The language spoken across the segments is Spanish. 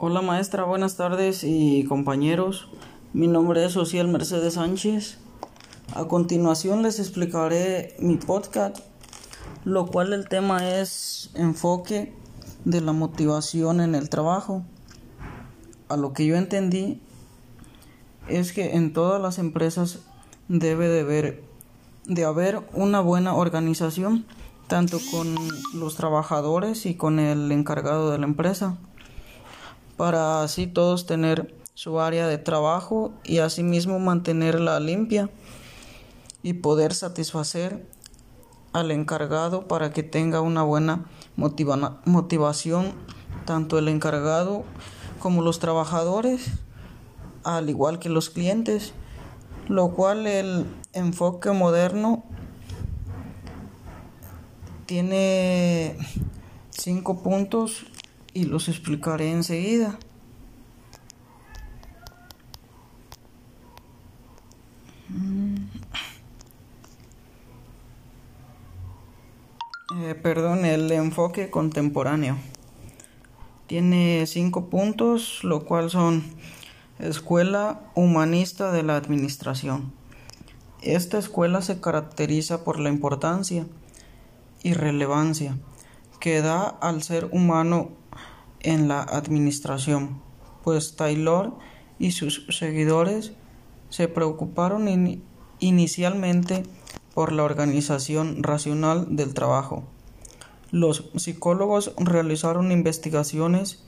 Hola maestra, buenas tardes y compañeros. Mi nombre es Ociel Mercedes Sánchez. A continuación les explicaré mi podcast, lo cual el tema es enfoque de la motivación en el trabajo. A lo que yo entendí es que en todas las empresas debe de haber, de haber una buena organización, tanto con los trabajadores y con el encargado de la empresa para así todos tener su área de trabajo y asimismo mantenerla limpia y poder satisfacer al encargado para que tenga una buena motivación tanto el encargado como los trabajadores al igual que los clientes lo cual el enfoque moderno tiene cinco puntos y los explicaré enseguida. Mm. Eh, perdón, el enfoque contemporáneo. Tiene cinco puntos, lo cual son Escuela Humanista de la Administración. Esta escuela se caracteriza por la importancia y relevancia que da al ser humano en la administración, pues Taylor y sus seguidores se preocuparon inicialmente por la organización racional del trabajo. Los psicólogos realizaron investigaciones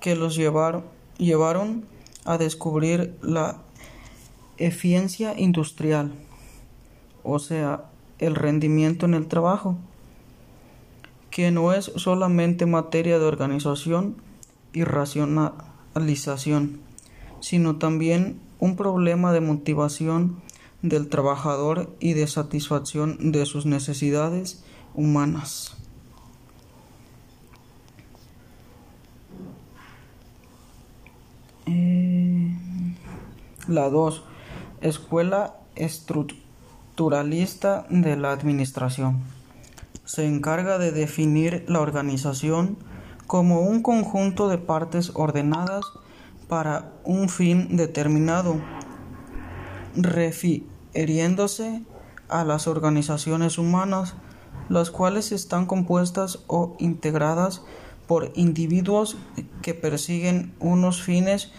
que los llevaron a descubrir la eficiencia industrial, o sea, el rendimiento en el trabajo que no es solamente materia de organización y racionalización, sino también un problema de motivación del trabajador y de satisfacción de sus necesidades humanas. Eh, la 2. Escuela estructuralista de la administración se encarga de definir la organización como un conjunto de partes ordenadas para un fin determinado, refiriéndose a las organizaciones humanas, las cuales están compuestas o integradas por individuos que persiguen unos fines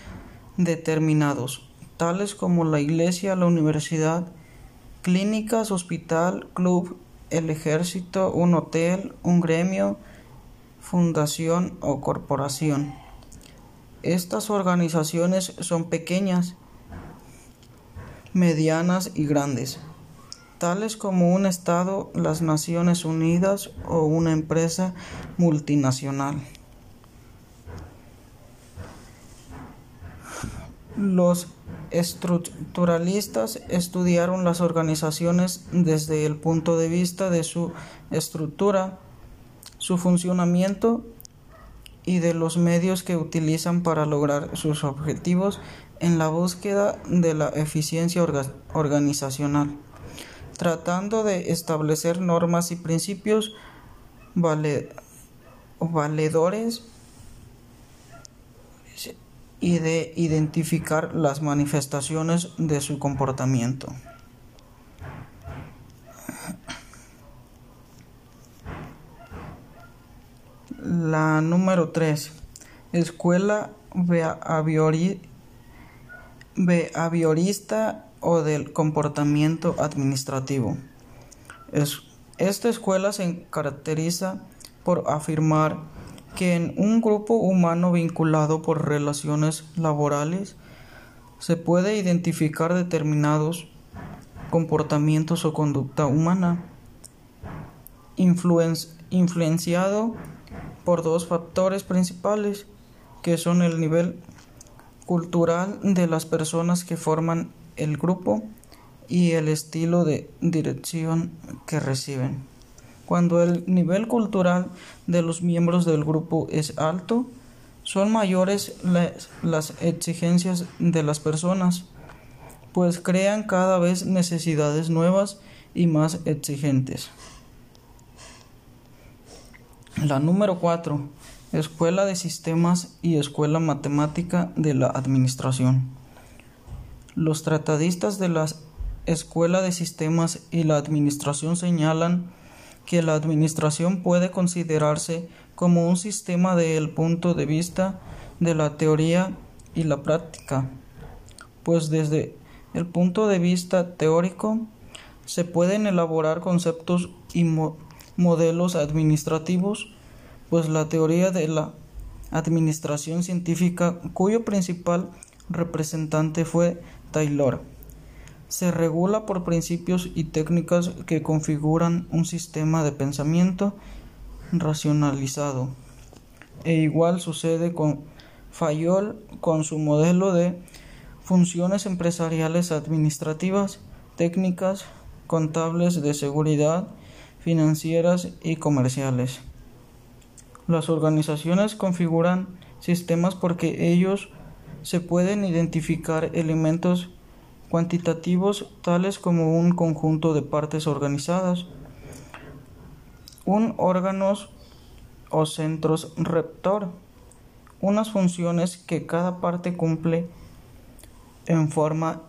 determinados, tales como la iglesia, la universidad, clínicas, hospital, club, el ejército, un hotel, un gremio, fundación o corporación. Estas organizaciones son pequeñas, medianas y grandes, tales como un Estado, las Naciones Unidas o una empresa multinacional. Los estructuralistas estudiaron las organizaciones desde el punto de vista de su estructura, su funcionamiento y de los medios que utilizan para lograr sus objetivos en la búsqueda de la eficiencia organizacional, tratando de establecer normas y principios valedores y de identificar las manifestaciones de su comportamiento. La número 3. Escuela behaviorista o del comportamiento administrativo. esta escuela se caracteriza por afirmar que en un grupo humano vinculado por relaciones laborales se puede identificar determinados comportamientos o conducta humana influenciado por dos factores principales que son el nivel cultural de las personas que forman el grupo y el estilo de dirección que reciben. Cuando el nivel cultural de los miembros del grupo es alto, son mayores las exigencias de las personas, pues crean cada vez necesidades nuevas y más exigentes. La número 4. Escuela de Sistemas y Escuela Matemática de la Administración. Los tratadistas de la Escuela de Sistemas y la Administración señalan que la administración puede considerarse como un sistema desde el punto de vista de la teoría y la práctica, pues desde el punto de vista teórico se pueden elaborar conceptos y modelos administrativos, pues la teoría de la administración científica, cuyo principal representante fue Taylor, se regula por principios y técnicas que configuran un sistema de pensamiento racionalizado. E igual sucede con Fayol con su modelo de funciones empresariales administrativas, técnicas, contables de seguridad, financieras y comerciales. Las organizaciones configuran sistemas porque ellos se pueden identificar elementos cuantitativos tales como un conjunto de partes organizadas, un órganos o centros rector, unas funciones que cada parte cumple en forma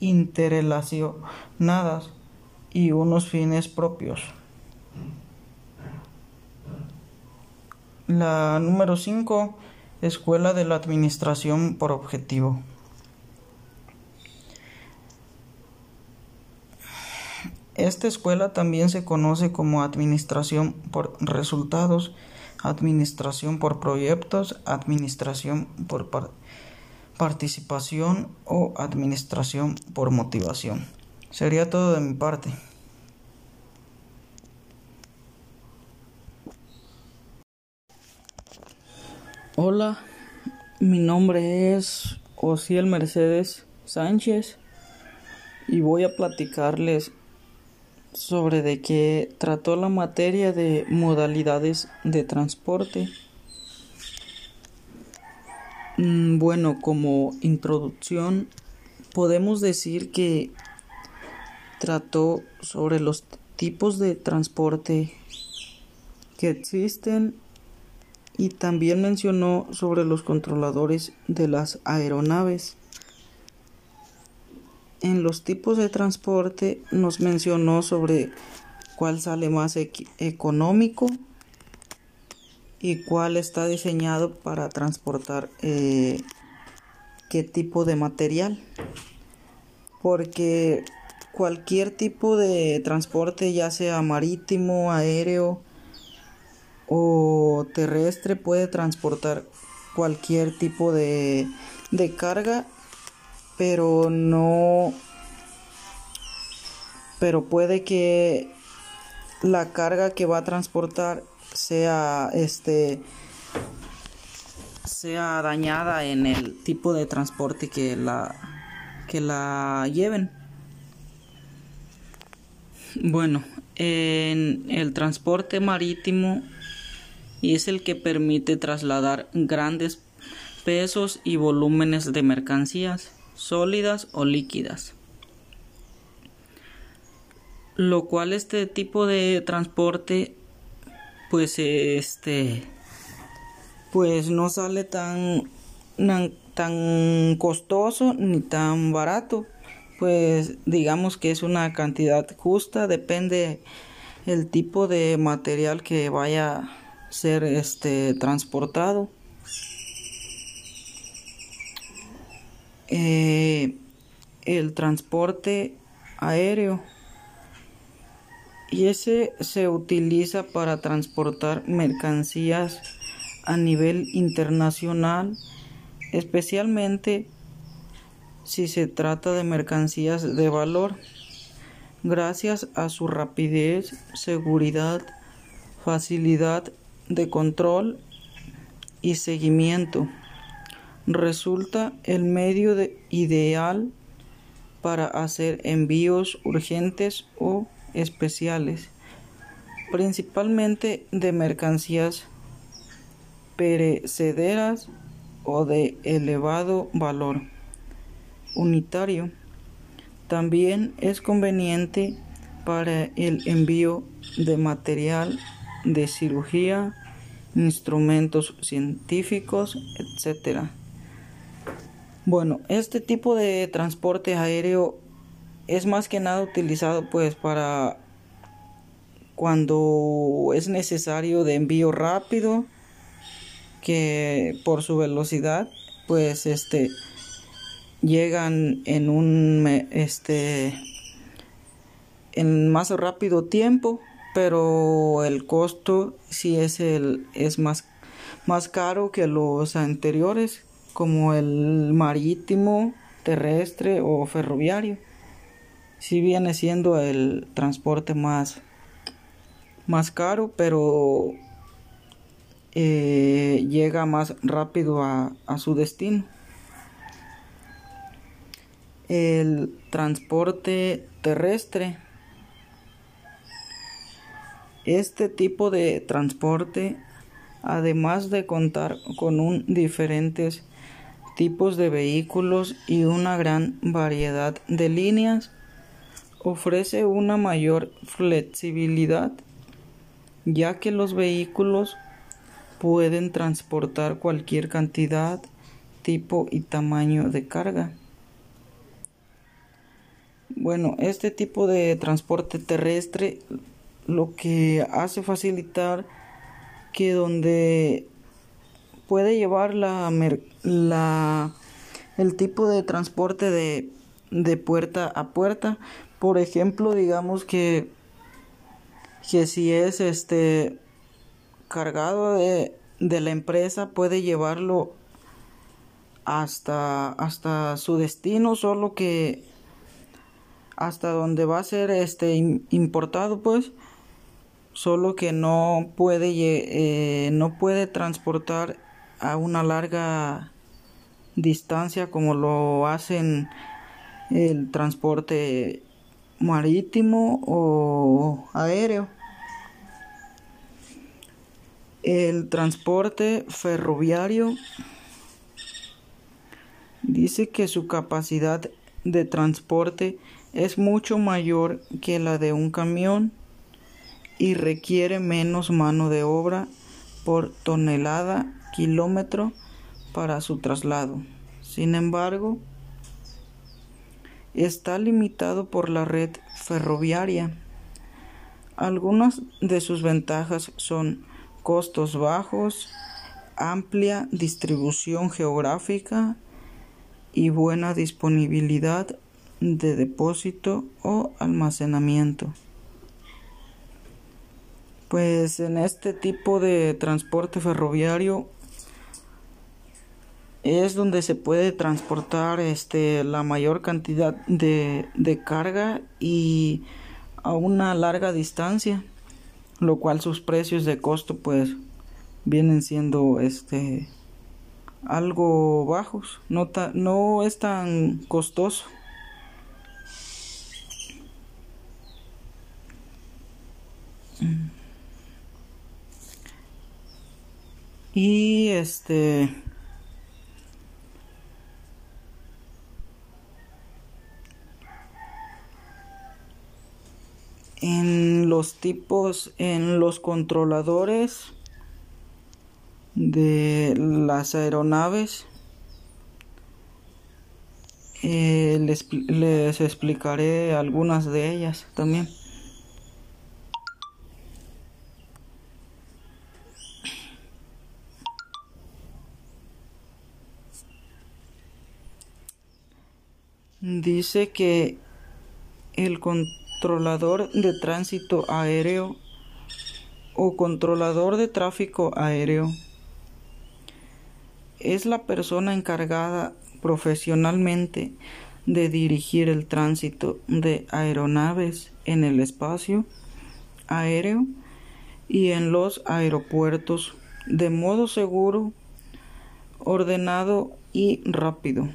interrelacionadas y unos fines propios. La número 5, Escuela de la Administración por Objetivo. Esta escuela también se conoce como administración por resultados, administración por proyectos, administración por participación o administración por motivación. Sería todo de mi parte. Hola, mi nombre es Osiel Mercedes Sánchez y voy a platicarles sobre de qué trató la materia de modalidades de transporte. Mm, bueno, como introducción, podemos decir que trató sobre los tipos de transporte que existen y también mencionó sobre los controladores de las aeronaves en los tipos de transporte nos mencionó sobre cuál sale más económico y cuál está diseñado para transportar eh, qué tipo de material. Porque cualquier tipo de transporte ya sea marítimo aéreo o terrestre puede transportar cualquier tipo de, de carga pero no pero puede que la carga que va a transportar sea este sea dañada en el tipo de transporte que la que la lleven. Bueno en el transporte marítimo es el que permite trasladar grandes pesos y volúmenes de mercancías sólidas o líquidas. Lo cual este tipo de transporte pues este pues no sale tan tan costoso ni tan barato pues digamos que es una cantidad justa depende el tipo de material que vaya a ser este transportado Eh, el transporte aéreo. Y ese se utiliza para transportar mercancías a nivel internacional especialmente si se trata de mercancías de valor. Gracias a su rapidez, seguridad, facilidad de control y seguimiento resulta el medio ideal para hacer envíos urgentes o especiales, principalmente de mercancías perecederas o de elevado valor unitario. También es conveniente para el envío de material de cirugía, instrumentos científicos, etc. Bueno, este tipo de transporte aéreo es más que nada utilizado pues para cuando es necesario de envío rápido que por su velocidad pues este llegan en un este en más rápido tiempo pero el costo sí es el es más más caro que los anteriores como el marítimo terrestre o ferroviario. Sí viene siendo el transporte más más caro pero eh, llega más rápido a, a su destino. El transporte terrestre. Este tipo de transporte, además de contar con un diferentes tipos de vehículos y una gran variedad de líneas, ofrece una mayor flexibilidad, ya que los vehículos pueden transportar cualquier cantidad, tipo y tamaño de carga. Bueno, este tipo de transporte terrestre lo que hace facilitar que donde puede llevar la, la el tipo de transporte de, de puerta a puerta. Por ejemplo digamos que que si es este cargado de, de la empresa puede llevarlo hasta hasta su destino solo que hasta donde va a ser este importado pues. Solo que no puede, eh, no puede transportar a una larga distancia como lo hacen el transporte marítimo o aéreo. El transporte ferroviario dice que su capacidad de transporte es mucho mayor que la de un camión y requiere menos mano de obra por tonelada kilómetro para su traslado. Sin embargo, está limitado por la red ferroviaria. Algunas de sus ventajas son costos bajos, amplia distribución geográfica y buena disponibilidad de depósito o almacenamiento. Pues en este tipo de transporte ferroviario es donde se puede transportar este la mayor cantidad de, de carga y a una larga distancia lo cual sus precios de costo pues vienen siendo este algo bajos no, no es tan costoso. Y este... En los tipos, en los controladores de las aeronaves, eh, les, les explicaré algunas de ellas también. dice que el controlador de tránsito aéreo o controlador de tráfico aéreo. Es la persona encargada profesionalmente de dirigir el tránsito de aeronaves en el espacio aéreo y en los aeropuertos de modo seguro, ordenado y rápido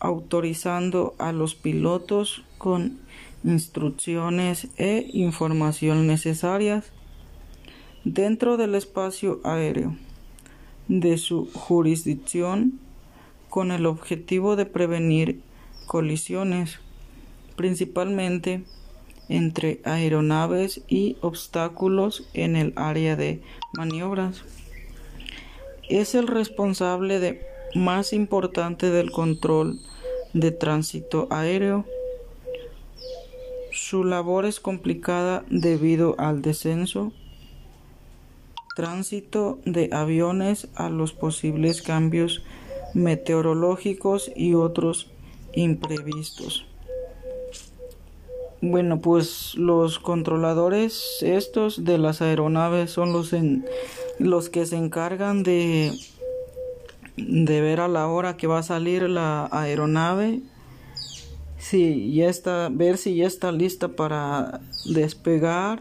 autorizando a los pilotos con instrucciones e información necesarias dentro del espacio aéreo de su jurisdicción con el objetivo de prevenir colisiones, principalmente entre aeronaves y obstáculos en el área de maniobras. Es el responsable de más importante del control de tránsito aéreo. Su labor es complicada debido al descenso, tránsito de aviones a los posibles cambios meteorológicos y otros imprevistos. Bueno, pues los controladores estos de las aeronaves son los en, los que se encargan de de ver a la hora que va a salir la aeronave. Si ya está ver si ya está lista para despegar.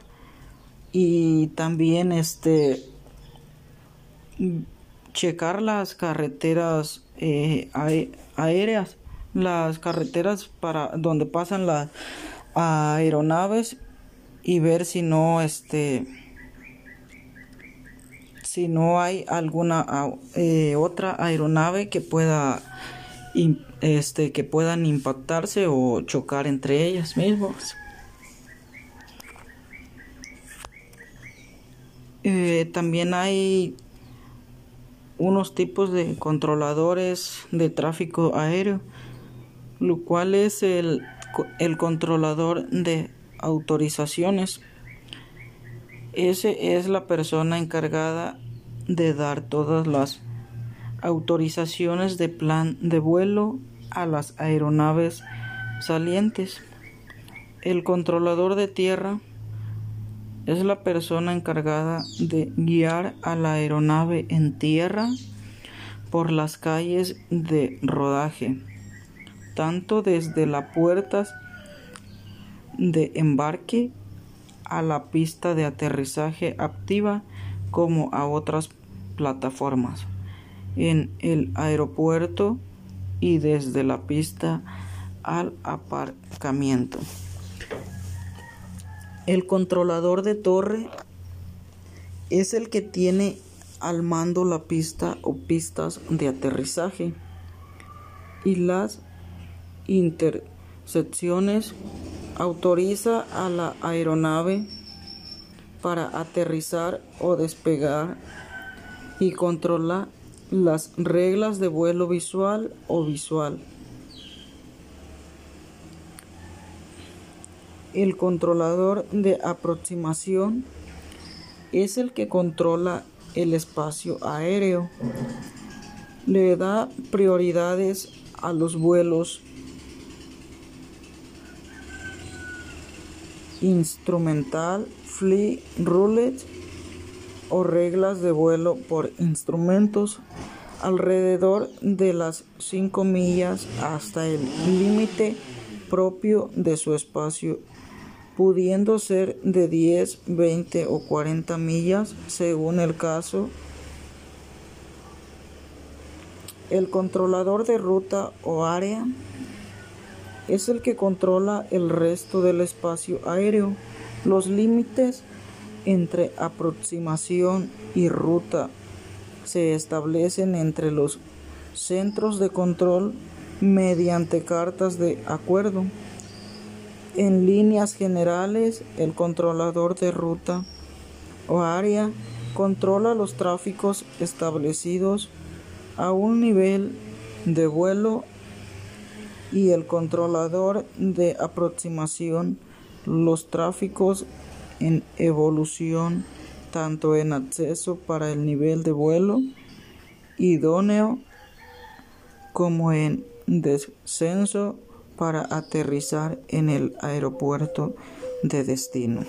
Y también este checar las carreteras eh, aéreas las carreteras para donde pasan las aeronaves y ver si no este si no hay alguna eh, otra aeronave que pueda este que puedan impactarse o chocar entre ellas mismas. Eh, también hay unos tipos de controladores de tráfico aéreo lo cual es el, el controlador de autorizaciones. Ese es la persona encargada de dar todas las autorizaciones de plan de vuelo a las aeronaves salientes. El controlador de tierra es la persona encargada de guiar a la aeronave en tierra por las calles de rodaje, tanto desde las puertas de embarque a la pista de aterrizaje activa como a otras plataformas en el aeropuerto y desde la pista al aparcamiento. El controlador de torre es el que tiene al mando la pista o pistas de aterrizaje y las intersecciones autoriza a la aeronave para aterrizar o despegar y controla las reglas de vuelo visual o visual. El controlador de aproximación es el que controla el espacio aéreo. Le da prioridades a los vuelos instrumental, free roulette o reglas de vuelo por instrumentos alrededor de las 5 millas hasta el límite propio de su espacio, pudiendo ser de 10, 20 o 40 millas según el caso. El controlador de ruta o área es el que controla el resto del espacio aéreo. Los límites entre aproximación y ruta se establecen entre los centros de control mediante cartas de acuerdo. En líneas generales, el controlador de ruta o área controla los tráficos establecidos a un nivel de vuelo y el controlador de aproximación los tráficos en evolución tanto en acceso para el nivel de vuelo idóneo como en descenso para aterrizar en el aeropuerto de destino.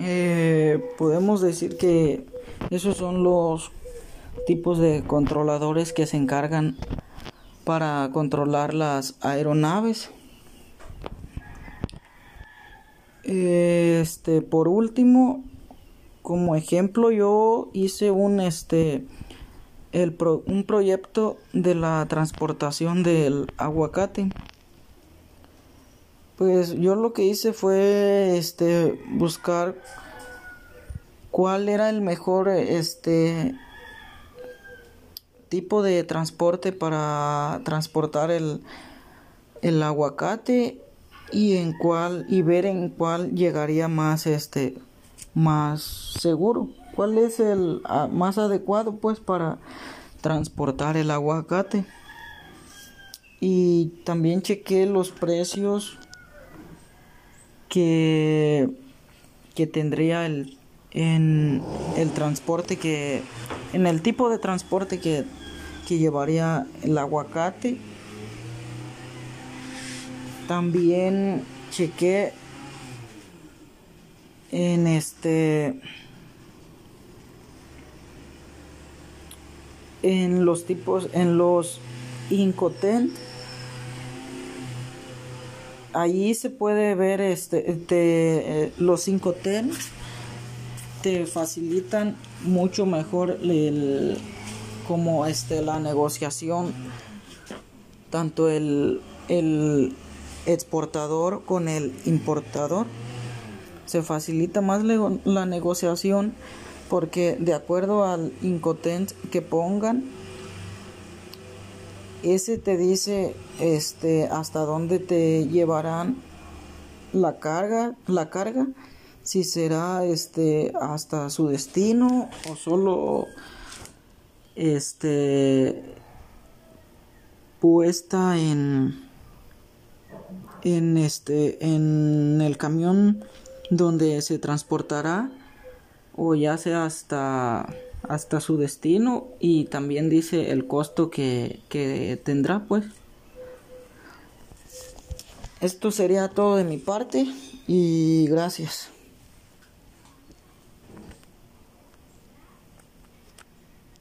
Eh, podemos decir que esos son los tipos de controladores que se encargan para controlar las aeronaves. Este, por último, como ejemplo, yo hice un este el un proyecto de la transportación del aguacate. Pues yo lo que hice fue este buscar cuál era el mejor este tipo de transporte para transportar el, el aguacate y en cuál y ver en cuál llegaría más este más seguro. Cuál es el más adecuado pues para transportar el aguacate y también chequé los precios que que tendría el en el transporte que en el tipo de transporte que, que llevaría el aguacate también chequé en este en los tipos en los incotent. Ahí se puede ver este eh, los incotent te facilitan mucho mejor el como este la negociación tanto el, el exportador con el importador. Se facilita más la negociación porque de acuerdo al incotent que pongan, ese te dice este hasta dónde te llevarán la carga, la carga, si será este hasta su destino o solo este puesta en en este en el camión donde se transportará o ya sea hasta hasta su destino y también dice el costo que, que tendrá pues. Esto sería todo de mi parte y gracias